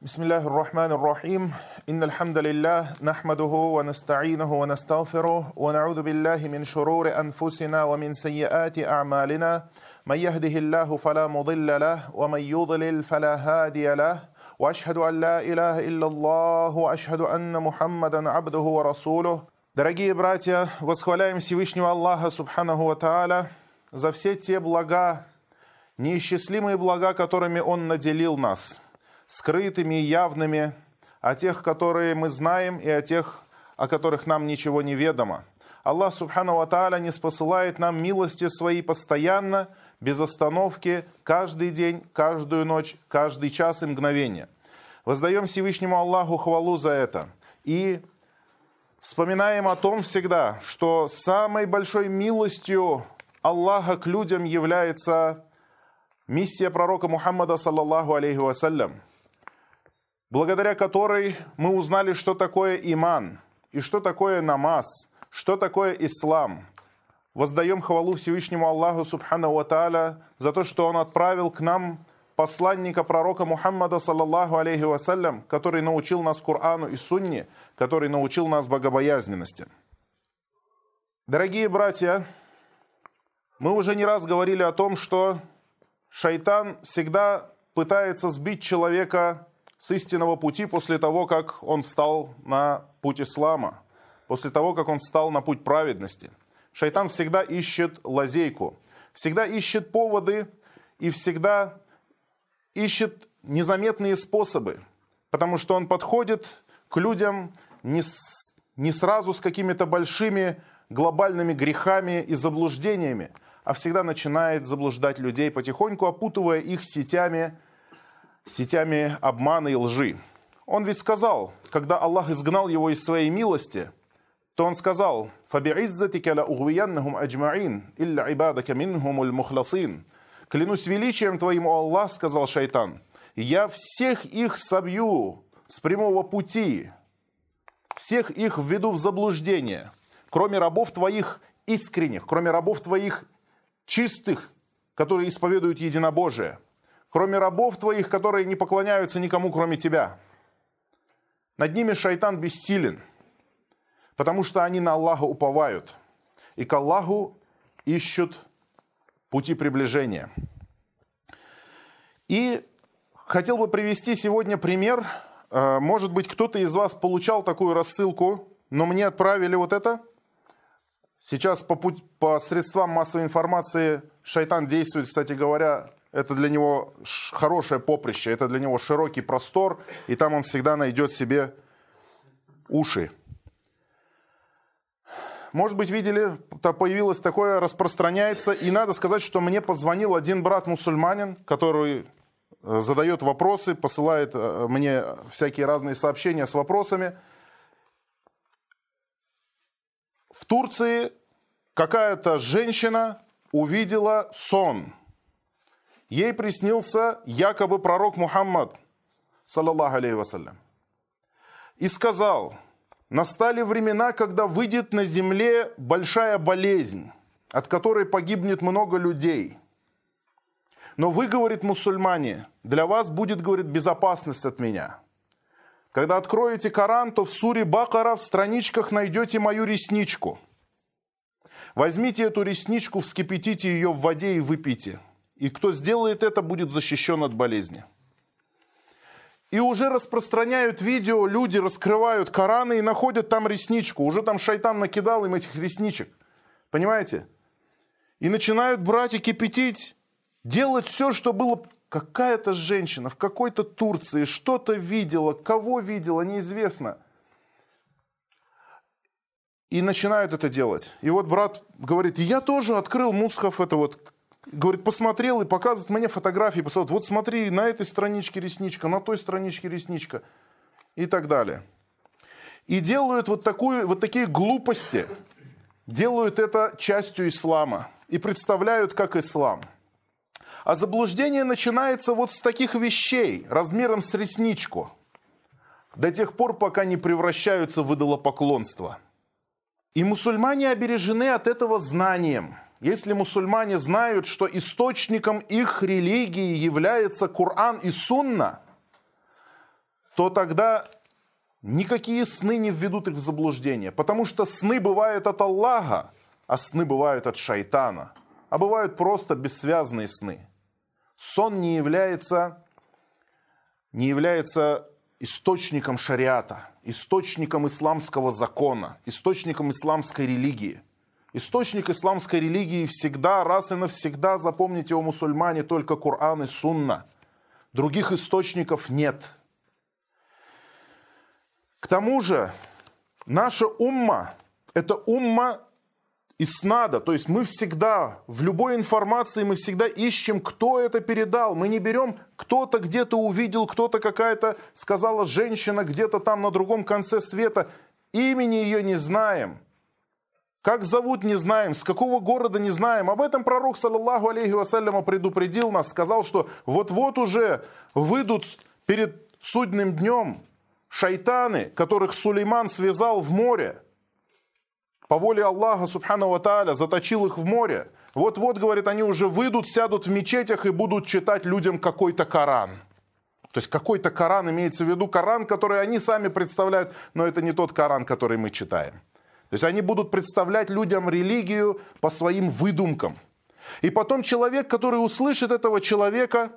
بسم الله الرحمن الرحيم إن الحمد لله نحمده ونستعينه ونستغفره ونعوذ بالله من شرور أنفسنا ومن سيئات أعمالنا من يهده الله فلا مضل له ومن يضلل فلا هادي له وأشهد أن لا إله إلا الله وأشهد أن محمدا عبده ورسوله Дорогие братья, восхваляем Всевышнего Аллаха Субханаху Ва Тааля за все те блага, неисчислимые блага, которыми Он наделил нас, скрытыми и явными, о тех, которые мы знаем, и о тех, о которых нам ничего не ведомо. Аллах Субхану Ва не спосылает нам милости свои постоянно, без остановки, каждый день, каждую ночь, каждый час и мгновение. Воздаем Всевышнему Аллаху хвалу за это. И вспоминаем о том всегда, что самой большой милостью Аллаха к людям является миссия пророка Мухаммада, саллаллаху алейхи вассалям, благодаря которой мы узнали, что такое иман, и что такое намаз, что такое ислам. Воздаем хвалу Всевышнему Аллаху, субхану ва за то, что Он отправил к нам посланника пророка Мухаммада, саллаллаху алейхи вассалям, который научил нас Корану и Сунне, который научил нас богобоязненности. Дорогие братья, мы уже не раз говорили о том, что шайтан всегда пытается сбить человека с истинного пути после того, как он встал на путь ислама, после того, как он встал на путь праведности. Шайтан всегда ищет лазейку, всегда ищет поводы и всегда ищет незаметные способы, потому что он подходит к людям не, с, не сразу с какими-то большими глобальными грехами и заблуждениями, а всегда начинает заблуждать людей, потихоньку опутывая их сетями, сетями обмана и лжи. Он ведь сказал, когда Аллах изгнал его из своей милости, то он сказал, «Фаби'иззатика ла угвияннахум аджмаин, илля ибадака минхумуль мухласин». «Клянусь величием твоим, о Аллах, — сказал шайтан, — я всех их собью с прямого пути, всех их введу в заблуждение, кроме рабов твоих искренних, кроме рабов твоих чистых, которые исповедуют единобожие, кроме рабов твоих, которые не поклоняются никому, кроме тебя. Над ними шайтан бессилен, потому что они на Аллаха уповают, и к Аллаху ищут пути приближения. И хотел бы привести сегодня пример. Э, может быть, кто-то из вас получал такую рассылку, но мне отправили вот это. Сейчас по, путь, по средствам массовой информации шайтан действует, кстати говоря, это для него хорошее поприще, это для него широкий простор, и там он всегда найдет себе уши. Может быть, видели, появилось такое, распространяется. И надо сказать, что мне позвонил один брат-мусульманин, который э, задает вопросы, посылает э, мне всякие разные сообщения с вопросами. В Турции какая-то женщина увидела сон. Ей приснился якобы пророк Мухаммад, саллаллаху алейхи вассалям, и сказал – Настали времена, когда выйдет на земле большая болезнь, от которой погибнет много людей. Но вы, говорит мусульмане, для вас будет, говорит, безопасность от меня. Когда откроете Коран, то в суре Бакара в страничках найдете мою ресничку. Возьмите эту ресничку, вскипятите ее в воде и выпейте. И кто сделает это, будет защищен от болезни. И уже распространяют видео, люди раскрывают Кораны и находят там ресничку. Уже там шайтан накидал им этих ресничек. Понимаете? И начинают брать и кипятить, делать все, что было... Какая-то женщина в какой-то Турции что-то видела, кого видела, неизвестно. И начинают это делать. И вот брат говорит, я тоже открыл мусхов, это вот говорит, посмотрел и показывает мне фотографии, посмотрел, вот смотри, на этой страничке ресничка, на той страничке ресничка и так далее. И делают вот, такую, вот такие глупости, делают это частью ислама и представляют как ислам. А заблуждение начинается вот с таких вещей, размером с ресничку, до тех пор, пока не превращаются в идолопоклонство. И мусульмане обережены от этого знанием – если мусульмане знают, что источником их религии является Коран и Сунна, то тогда никакие сны не введут их в заблуждение. Потому что сны бывают от Аллаха, а сны бывают от шайтана. А бывают просто бессвязные сны. Сон не является, не является источником шариата, источником исламского закона, источником исламской религии. Источник исламской религии всегда, раз и навсегда, запомните, о мусульмане, только Коран и Сунна. Других источников нет. К тому же, наша умма – это умма иснада, то есть мы всегда, в любой информации мы всегда ищем, кто это передал. Мы не берем, кто-то где-то увидел, кто-то какая-то сказала женщина где-то там на другом конце света. Имени ее не знаем. Как зовут, не знаем, с какого города, не знаем. Об этом пророк, саллаллаху алейхи вассаляма, предупредил нас, сказал, что вот-вот уже выйдут перед судным днем шайтаны, которых Сулейман связал в море, по воле Аллаха, субхану тааля, заточил их в море. Вот-вот, говорит, они уже выйдут, сядут в мечетях и будут читать людям какой-то Коран. То есть какой-то Коран имеется в виду Коран, который они сами представляют, но это не тот Коран, который мы читаем. То есть они будут представлять людям религию по своим выдумкам. И потом человек, который услышит этого человека,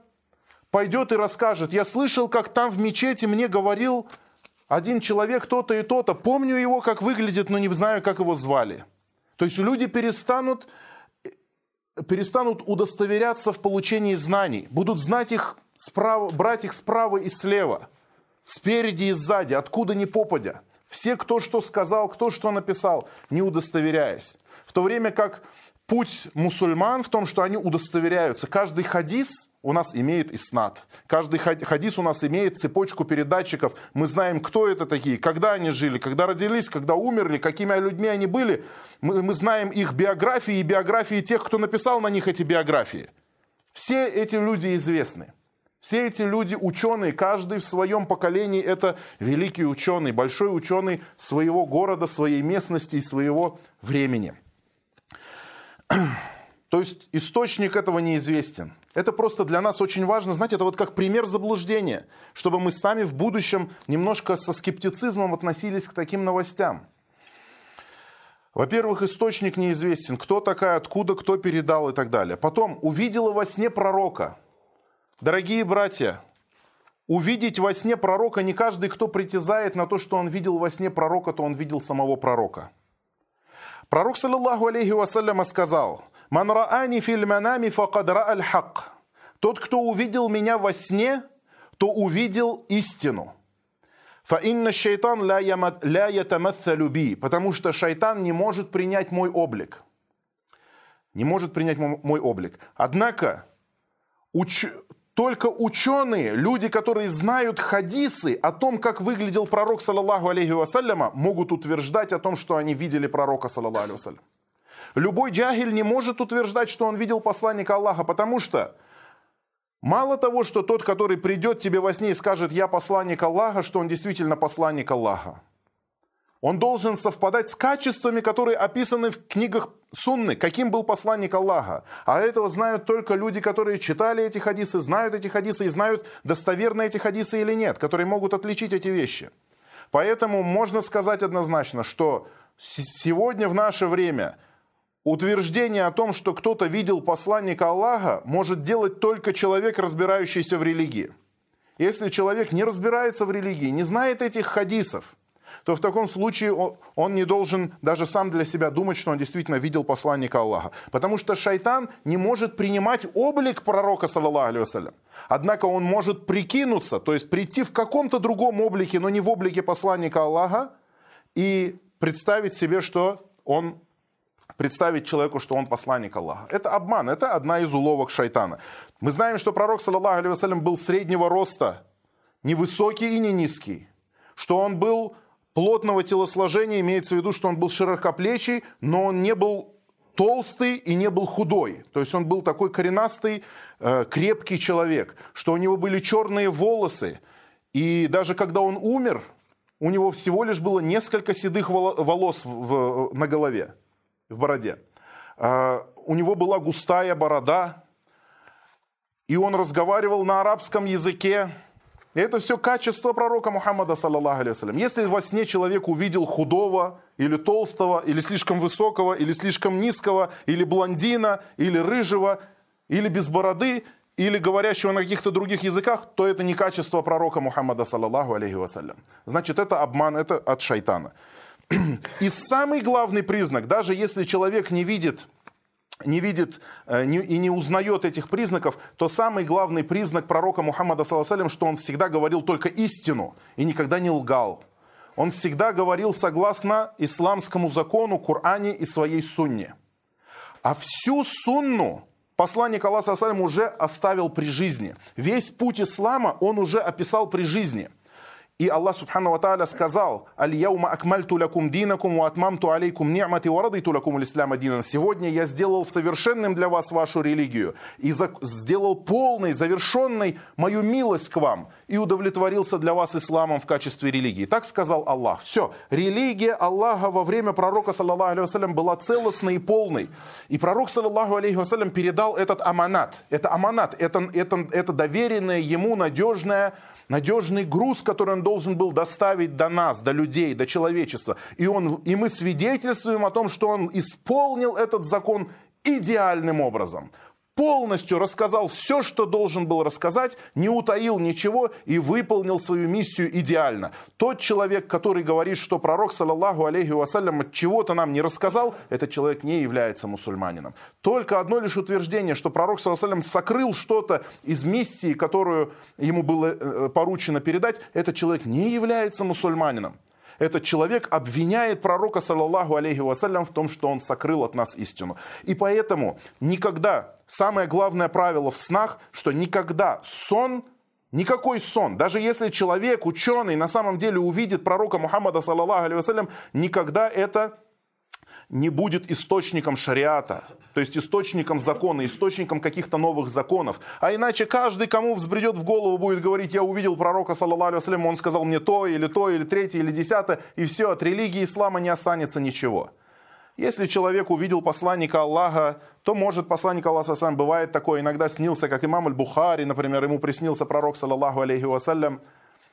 пойдет и расскажет, я слышал, как там в мечети мне говорил один человек то-то и то-то. Помню его, как выглядит, но не знаю, как его звали. То есть люди перестанут, перестанут удостоверяться в получении знаний. Будут знать их справа, брать их справа и слева, спереди и сзади, откуда ни попадя. Все, кто что сказал, кто что написал, не удостоверяясь. В то время как путь мусульман в том, что они удостоверяются. Каждый хадис у нас имеет иснат. Каждый хадис у нас имеет цепочку передатчиков. Мы знаем, кто это такие, когда они жили, когда родились, когда умерли, какими людьми они были. Мы, мы знаем их биографии и биографии тех, кто написал на них эти биографии. Все эти люди известны. Все эти люди ученые, каждый в своем поколении это великий ученый, большой ученый своего города, своей местности и своего времени. То есть источник этого неизвестен. Это просто для нас очень важно. Знаете, это вот как пример заблуждения, чтобы мы сами в будущем немножко со скептицизмом относились к таким новостям. Во-первых, источник неизвестен, кто такая, откуда, кто передал и так далее. Потом, увидела во сне пророка. Дорогие братья, увидеть во сне пророка не каждый, кто притязает на то, что он видел во сне пророка, то он видел самого пророка. Пророк, саллаллаху алейхи вассаляма, сказал, «Ман раани фил манами факад аль хак». Тот, кто увидел меня во сне, то увидел истину. Фаинна шайтан ля ятамассалю би, потому что шайтан не может принять мой облик. Не может принять мой облик. Однако, уч... Только ученые, люди, которые знают хадисы о том, как выглядел пророк, саллаллаху алейхи вассаляма, могут утверждать о том, что они видели пророка, саллаллаху алейхи вассалям. Любой джагиль не может утверждать, что он видел посланника Аллаха, потому что мало того, что тот, который придет тебе во сне и скажет «я посланник Аллаха», что он действительно посланник Аллаха – он должен совпадать с качествами, которые описаны в книгах Сунны, каким был посланник Аллаха. А этого знают только люди, которые читали эти хадисы, знают эти хадисы и знают, достоверны эти хадисы или нет, которые могут отличить эти вещи. Поэтому можно сказать однозначно, что сегодня в наше время утверждение о том, что кто-то видел посланника Аллаха, может делать только человек, разбирающийся в религии. Если человек не разбирается в религии, не знает этих хадисов, то в таком случае он не должен даже сам для себя думать, что он действительно видел посланника Аллаха. Потому что шайтан не может принимать облик пророка, саллаллаху алейhi Однако он может прикинуться, то есть прийти в каком-то другом облике, но не в облике посланника Аллаха, и представить себе, что он представить человеку, что он посланник Аллаха. Это обман, это одна из уловок шайтана. Мы знаем, что пророк, саллаллаху алейhi был среднего роста, не высокий и не низкий, что он был плотного телосложения имеется в виду, что он был широкоплечий, но он не был толстый и не был худой. То есть он был такой коренастый, э, крепкий человек, что у него были черные волосы. И даже когда он умер, у него всего лишь было несколько седых волос в, на голове, в бороде. Э, у него была густая борода, и он разговаривал на арабском языке, И это все качество пророка Мухаммада, саллаллаху алейhi Если во сне человек увидел худого, или толстого, или слишком высокого, или слишком низкого, или блондина, или рыжего, или без бороды, или говорящего на каких-то других языках, то это не качество пророка Мухаммада, саллаллаху алейхи вассалям. Значит, это обман, это от шайтана. И самый главный признак, даже если человек не видит не видит э, и не узнает этих признаков, то самый главный признак пророка Мухаммада, саллаху что он всегда говорил только истину и никогда не лгал. Он всегда говорил согласно исламскому закону, Коране и своей сунне. А всю сунну посланник Аллаха уже оставил при жизни. Весь путь ислама он уже описал при жизни – и Аллах Субхану Ва Тааля сказал, «Аль-яума акмальту лакум динакум ва атмамту алейкум ни'мати ва радайту лакум ислама динан». Сегодня я сделал совершенным для вас вашу религию и сделал полной, завершенной мою милость к вам и удовлетворился для вас исламом в качестве религии. Так сказал Аллах. Все, религия Аллаха во время пророка, саллаллаху алейhi была целостной и полной. И пророк, саллаллаху алейhi передал этот аманат. Это аманат, это, это, это доверенное ему надежное надежный груз, который он должен был доставить до нас, до людей, до человечества. И, он, и мы свидетельствуем о том, что он исполнил этот закон идеальным образом полностью рассказал все, что должен был рассказать, не утаил ничего и выполнил свою миссию идеально. Тот человек, который говорит, что пророк, саллаллаху алейхи вассалям, чего-то нам не рассказал, этот человек не является мусульманином. Только одно лишь утверждение, что пророк, саллаллаху сокрыл что-то из миссии, которую ему было э, поручено передать, этот человек не является мусульманином этот человек обвиняет пророка, саллаллаху алейхи вассалям, в том, что он сокрыл от нас истину. И поэтому никогда, самое главное правило в снах, что никогда сон Никакой сон, даже если человек, ученый, на самом деле увидит пророка Мухаммада, саллаллаху алейhi никогда это не будет источником шариата, то есть источником закона, источником каких-то новых законов. А иначе каждый, кому взбредет в голову, будет говорить, я увидел пророка, саллаллаху алейhi он сказал мне то, или то, или третье, или десятое, и все, от религии ислама не останется ничего. Если человек увидел посланника Аллаха, то может посланник Аллаха сам бывает такое, иногда снился, как имам Аль-Бухари, например, ему приснился пророк, саллаллаху алейхи вассалям,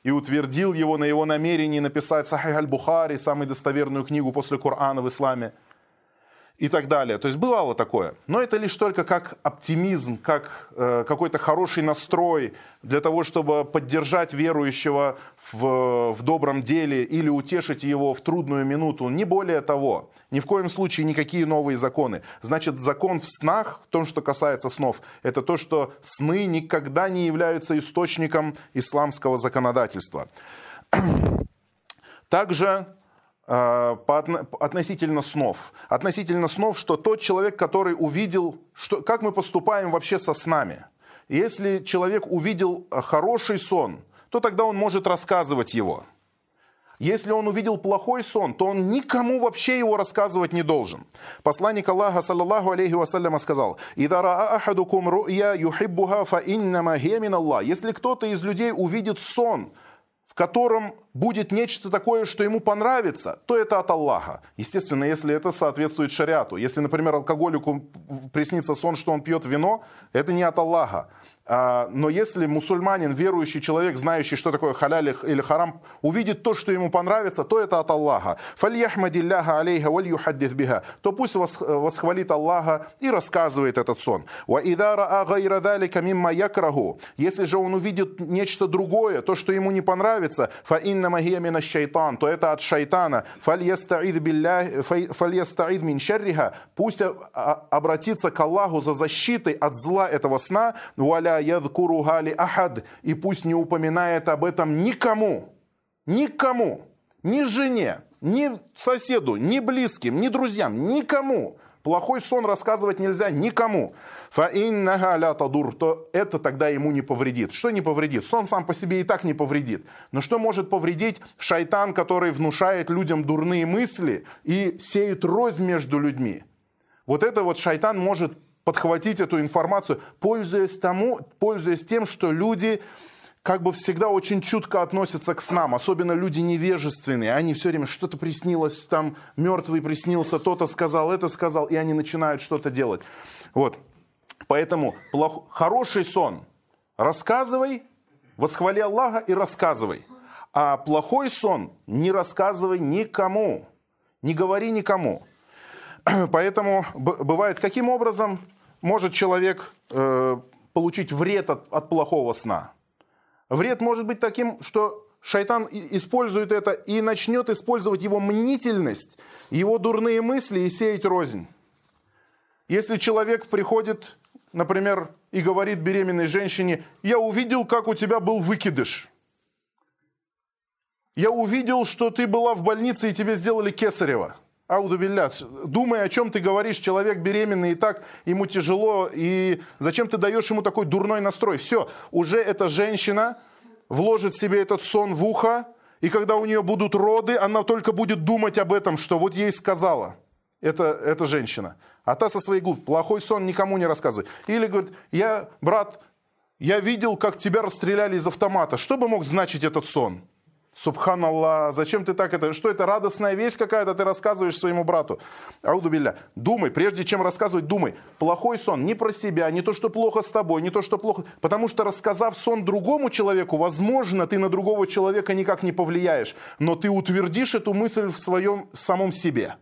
и утвердил его на его намерении написать Сахих Аль-Бухари, самую достоверную книгу после Корана в исламе и так далее. То есть бывало такое. Но это лишь только как оптимизм, как э, какой-то хороший настрой для того, чтобы поддержать верующего в, в добром деле или утешить его в трудную минуту. Не более того. Ни в коем случае никакие новые законы. Значит, закон в снах, в том, что касается снов, это то, что сны никогда не являются источником исламского законодательства. Также по, относительно снов. Относительно снов, что тот человек, который увидел, что, как мы поступаем вообще со снами. Если человек увидел э, хороший сон, то тогда он может рассказывать его. Если он увидел плохой сон, то он никому вообще его рассказывать не должен. Посланник Аллаха, саллаллаху алейхи вассаляма, сказал, Если кто-то из людей увидит сон, в котором будет нечто такое, что ему понравится, то это от Аллаха. Естественно, если это соответствует шариату. Если, например, алкоголику приснится сон, что он пьет вино, это не от Аллаха. А, но если мусульманин, верующий человек, знающий, что такое халяль или харам, увидит то, что ему понравится, то это от Аллаха. алейха биха. То пусть восхвалит Аллаха и рассказывает этот сон. Если же он увидит нечто другое, то, что ему не понравится, шайтан, то это от шайтана. мин Пусть обратится к Аллаху за защитой от зла этого сна. Валя ядкуруха ли ахад. И пусть не упоминает об этом никому. Никому. Ни жене, ни соседу, ни близким, ни друзьям, никому. Плохой сон рассказывать нельзя никому. Фаиннага тадур, то это тогда ему не повредит. Что не повредит? Сон сам по себе и так не повредит. Но что может повредить шайтан, который внушает людям дурные мысли и сеет рознь между людьми? Вот это вот шайтан может подхватить эту информацию, пользуясь, тому, пользуясь тем, что люди как бы всегда очень чутко относятся к снам, особенно люди невежественные. Они все время что-то приснилось, там мертвый приснился, то-то сказал, это сказал, и они начинают что-то делать. Вот. Поэтому плох... хороший сон рассказывай, Восхвали Аллаха и рассказывай. А плохой сон не рассказывай никому. Не говори никому. Поэтому бывает, каким образом может человек э, получить вред от, от плохого сна? Вред может быть таким, что шайтан использует это и начнет использовать его мнительность, его дурные мысли и сеять рознь. Если человек приходит, например, и говорит беременной женщине, я увидел, как у тебя был выкидыш. Я увидел, что ты была в больнице и тебе сделали кесарево. Ауду Думай, о чем ты говоришь, человек беременный, и так ему тяжело, и зачем ты даешь ему такой дурной настрой? Все, уже эта женщина вложит себе этот сон в ухо, и когда у нее будут роды, она только будет думать об этом, что вот ей сказала эта, эта женщина. А та со своей глуп, плохой сон никому не рассказывай. Или говорит, я, брат, я видел, как тебя расстреляли из автомата. Что бы мог значить этот сон? Субханаллах, зачем ты так это? Что это радостная весть какая-то ты рассказываешь своему брату? Ауду билля. Думай, прежде чем рассказывать, думай. Плохой сон не про себя, не то, что плохо с тобой, не то, что плохо. Потому что рассказав сон другому человеку, возможно, ты на другого человека никак не повлияешь, но ты утвердишь эту мысль в своем в самом себе.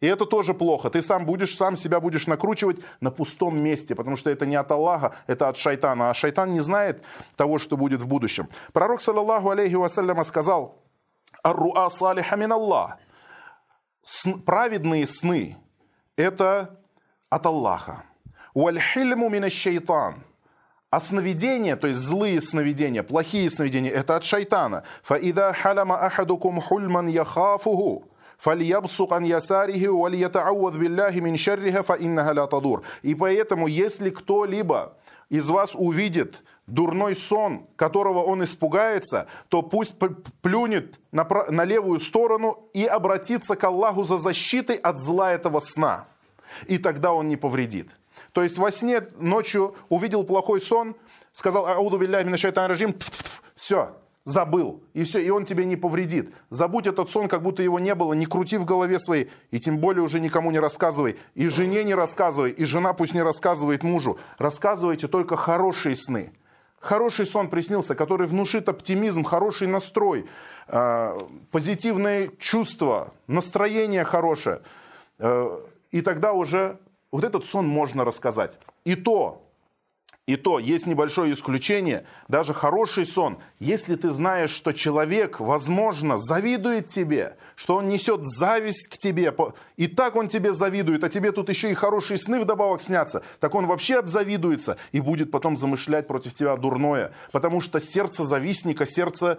И это тоже плохо. Ты сам будешь, сам себя будешь накручивать на пустом месте, потому что это не от Аллаха, это от шайтана. А шайтан не знает того, что будет в будущем. Пророк, саллаллаху алейхи вассаляма, сказал, «Ар-руа салиха мин Аллах». Праведные сны – это от Аллаха. «Уаль-хильму мин шайтан». А сновидения, то есть злые сновидения, плохие сновидения, это от шайтана. «Фаида халяма ахадукум хульман яхафуху». فَلْيَبْسُقْ عَنْ يَسَارِهِ وَلْيَتَعَوَّذْ بِاللَّهِ مِنْ شَرِّهَا فَإِنَّهَا لَا تَضُرْ И поэтому, если кто-либо из вас увидит дурной сон, которого он испугается, то пусть плюнет на, на левую сторону и обратится к Аллаху за защитой от зла этого сна. И тогда он не повредит. То есть во сне ночью увидел плохой сон, сказал «Ауду билляхи минаш режим», все, забыл, и все, и он тебе не повредит. Забудь этот сон, как будто его не было, не крути в голове своей, и тем более уже никому не рассказывай. И жене не рассказывай, и жена пусть не рассказывает мужу. Рассказывайте только хорошие сны. Хороший сон приснился, который внушит оптимизм, хороший настрой, э, позитивные чувства, настроение хорошее. Э, и тогда уже вот этот сон можно рассказать. И то, и то есть небольшое исключение, даже хороший сон, если ты знаешь, что человек, возможно, завидует тебе, что он несет зависть к тебе, и так он тебе завидует, а тебе тут еще и хорошие сны вдобавок снятся, так он вообще обзавидуется и будет потом замышлять против тебя дурное, потому что сердце завистника, сердце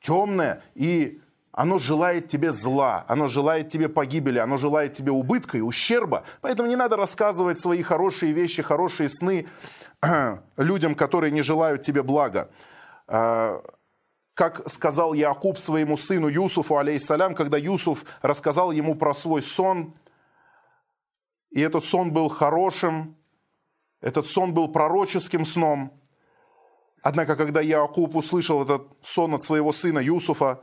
темное, и оно желает тебе зла, оно желает тебе погибели, оно желает тебе убытка и ущерба. Поэтому не надо рассказывать свои хорошие вещи, хорошие сны людям, которые не желают тебе блага. А, как сказал Якуб своему сыну Юсуфу, алейсалям, когда Юсуф рассказал ему про свой сон, и этот сон был хорошим, этот сон был пророческим сном. Однако, когда Якуб услышал этот сон от своего сына Юсуфа,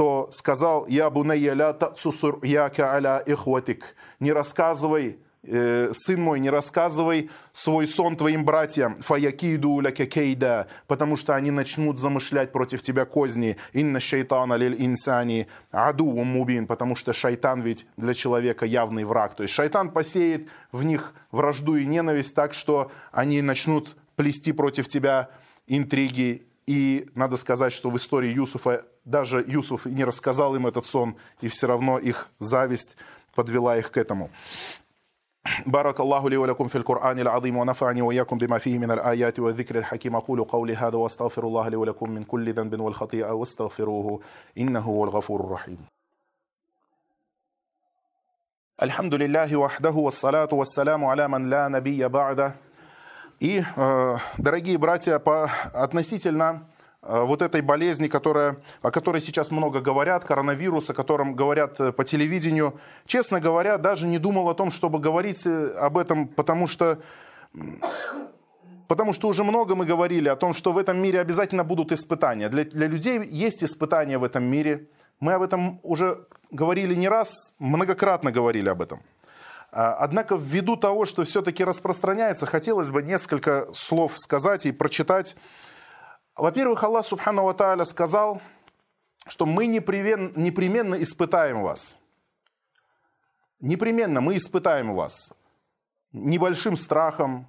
то сказал, «Я бунайя ля тацусур яка аля ихватик». Не рассказывай Э, сын мой, не рассказывай свой сон твоим братьям, фаякиду кейда, потому что они начнут замышлять против тебя козни, инна шайтана лиль инсани аду мубин, потому что шайтан ведь для человека явный враг. То есть шайтан посеет в них вражду и ненависть так, что они начнут плести против тебя интриги. И надо сказать, что в истории Юсуфа даже Юсуф не рассказал им этот сон, и все равно их зависть подвела их к этому. بارك الله لي ولكم في القرآن العظيم ونفعني وإياكم بما فيه من الآيات والذكر الحكيم أقول قولي هذا واستغفر الله لي ولكم من كل ذنب والخطيئة واستغفروه إنه هو الغفور الرحيم الحمد لله وحده والصلاة والسلام على من لا نبي بعده и, дорогие братья, по, относительно Э, вот этой болезни, которая, о которой сейчас много говорят, коронавирус, о котором говорят э, по телевидению. Честно говоря, даже не думал о том, чтобы говорить э, об этом, потому что, потому что уже много мы говорили о том, что в этом мире обязательно будут испытания. Для, для людей есть испытания в этом мире. Мы об этом уже говорили не раз, многократно говорили об этом. А, однако ввиду того, что все-таки распространяется, хотелось бы несколько слов сказать и прочитать Во-первых, Аллах Субхану Ва сказал, что мы непременно, испытаем вас. Непременно мы испытаем вас небольшим страхом,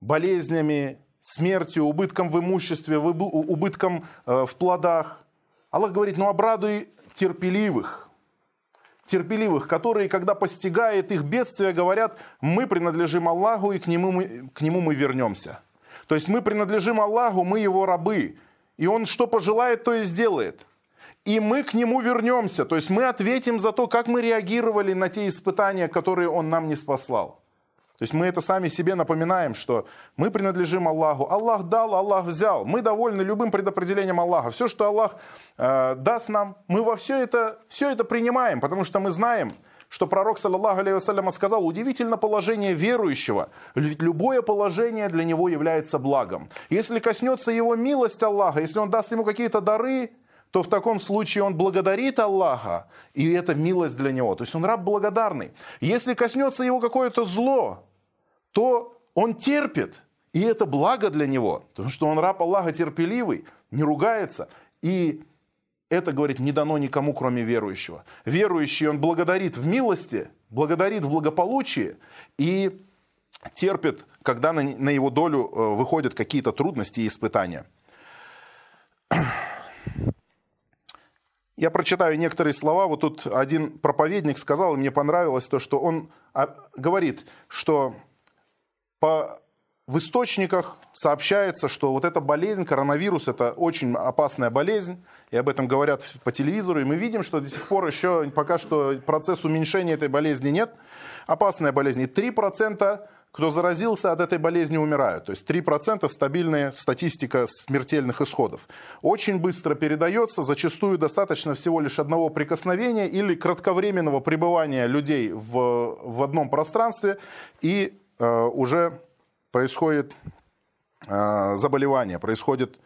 болезнями, смертью, убытком в имуществе, убытком э, в плодах. Аллах говорит, ну обрадуй терпеливых, терпеливых, которые, когда постигает их бедствие, говорят, мы принадлежим Аллаху и к нему мы, к нему мы вернемся. То есть мы принадлежим Аллаху, мы его рабы. И он что пожелает, то и сделает. И мы к нему вернемся. То есть мы ответим за то, как мы реагировали на те испытания, которые он нам не спаслал. То есть мы это сами себе напоминаем, что мы принадлежим Аллаху. Аллах дал, Аллах взял. Мы довольны любым предопределением Аллаха. Все, что Аллах э, даст нам, мы во все это, все это принимаем, потому что мы знаем, что пророк, саллаллаху алейhi сказал, удивительно положение верующего. Ведь любое положение для него является благом. Если коснется его милость Аллаха, если он даст ему какие-то дары, то в таком случае он благодарит Аллаха, и это милость для него. То есть он раб благодарный. Если коснется его какое-то зло, то он терпит, и это благо для него, потому что он раб Аллаха терпеливый, не ругается. И это, говорит, не дано никому, кроме верующего. Верующий, он благодарит в милости, благодарит в благополучии и терпит, когда на, на его долю э, выходят какие-то трудности и испытания. Я прочитаю некоторые слова. Вот тут один проповедник сказал, и мне понравилось то, что он а, говорит, что по, в источниках сообщается, что вот эта болезнь, коронавирус, это очень опасная болезнь, и об этом говорят по телевизору, и мы видим, что до сих пор еще пока что процесс уменьшения этой болезни нет. Опасная болезнь. И 3% кто заразился от этой болезни, умирают. То есть 3% стабильная статистика смертельных исходов. Очень быстро передается, зачастую достаточно всего лишь одного прикосновения или кратковременного пребывания людей в, в одном пространстве, и уже происходит э, заболевание, происходит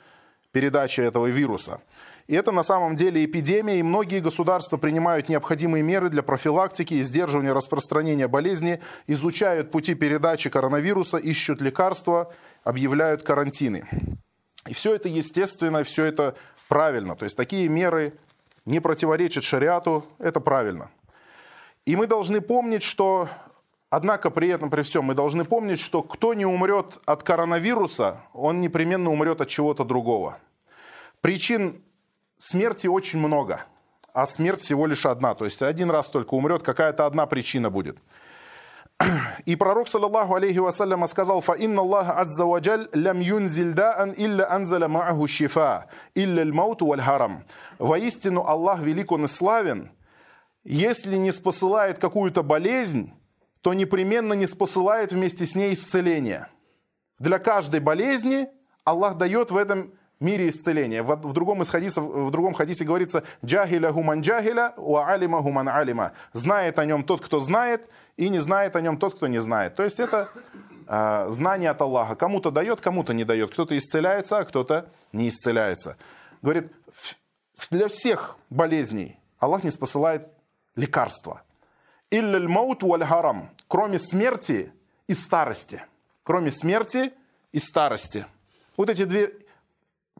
передача этого вируса. И это на самом деле эпидемия, и многие государства принимают необходимые меры для профилактики и сдерживания распространения болезни, изучают пути передачи коронавируса, ищут лекарства, объявляют карантины. И все это естественно, все это правильно. То есть такие меры не противоречат шариату, это правильно. И мы должны помнить, что Однако при этом, при всем, мы должны помнить, что кто не умрет от коронавируса, он непременно умрет от чего-то другого. Причин смерти очень много, а смерть всего лишь одна. То есть один раз только умрет, какая-то одна причина будет. И пророк, саллаллаху алейхи вассаляма, сказал, «Фа инна Аллах азза ваджаль лям юнзиль даан илля анзаля мааху шифа, илля мауту валь харам». Воистину Аллах велик, Он и славен, если не спосылает какую-то болезнь, то непременно не спосылает вместе с ней исцеление. Для каждой болезни Аллах дает в этом мире исцеление. В, в, другом, из хадисов, в другом хадисе говорится «Джахиля гуман джахиля, ва алима гуман алима». Знает о нем тот, кто знает, и не знает о нем тот, кто не знает. То есть это э, знание от Аллаха. Кому-то дает, кому-то не дает. Кто-то исцеляется, а кто-то не исцеляется. Говорит, для всех болезней Аллах не спосылает лекарства. Илляль маут валь харам. Кроме смерти и старости. Кроме смерти и старости. Вот эти две...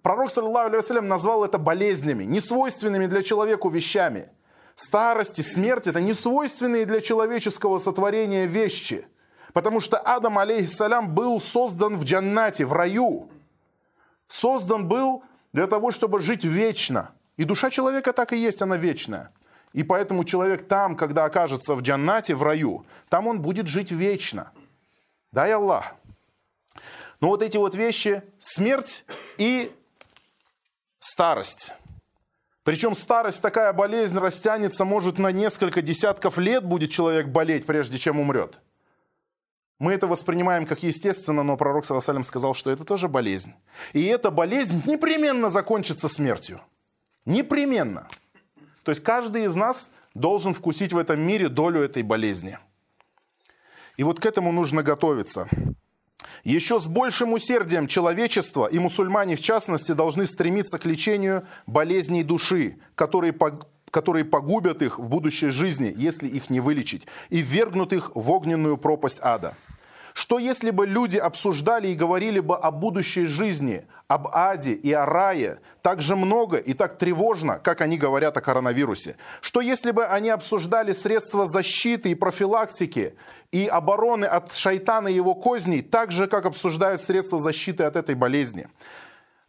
Пророк, саллаху алейhi назвал это болезнями, несвойственными для человека вещами. Старость и смерть – это несвойственные для человеческого сотворения вещи. Потому что Адам, алейхиссалям, был создан в джаннате, в раю. Создан был для того, чтобы жить вечно. И душа человека так и есть, она вечная. И поэтому человек там, когда окажется в джаннате, в раю, там он будет жить вечно. Дай Аллах. Но вот эти вот вещи, смерть и старость. Причем старость, такая болезнь растянется, может на несколько десятков лет будет человек болеть, прежде чем умрет. Мы это воспринимаем как естественно, но пророк Саласалям сказал, что это тоже болезнь. И эта болезнь непременно закончится смертью. Непременно. То есть каждый из нас должен вкусить в этом мире долю этой болезни. И вот к этому нужно готовиться. Еще с большим усердием человечество и мусульмане в частности должны стремиться к лечению болезней души, которые, которые погубят их в будущей жизни, если их не вылечить, и ввергнут их в огненную пропасть ада. Что если бы люди обсуждали и говорили бы о будущей жизни, об аде и о рае так же много и так тревожно, как они говорят о коронавирусе? Что если бы они обсуждали средства защиты и профилактики и обороны от шайтана и его козней так же, как обсуждают средства защиты от этой болезни?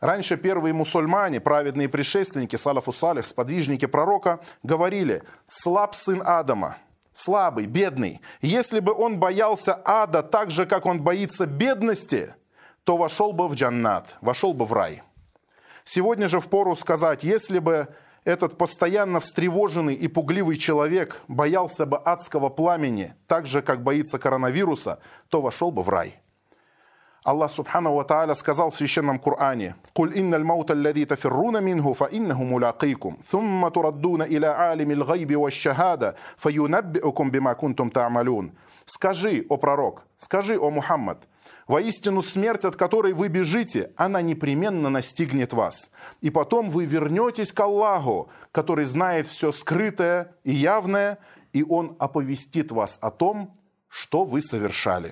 Раньше первые мусульмане, праведные предшественники, салафу салих, сподвижники пророка, говорили «слаб сын Адама», слабый, бедный. Если бы он боялся ада так же, как он боится бедности, то вошел бы в джаннат, вошел бы в рай. Сегодня же в пору сказать, если бы этот постоянно встревоженный и пугливый человек боялся бы адского пламени так же, как боится коронавируса, то вошел бы в рай. Аллах Субхану Ва Тааля сказал в Священном Коране, «Куль инналь маута аллади тафирруна минху, фа иннаху мулакийкум, thumма тураддуна иля алимил гайби ва шахада, фа юнаббиукум бима кунтум та'малун». Скажи, о пророк, скажи, о Мухаммад, Воистину смерть, от которой вы бежите, она непременно настигнет вас. И потом вы вернетесь к Аллаху, который знает все скрытое и явное, и Он оповестит вас о том, что вы совершали.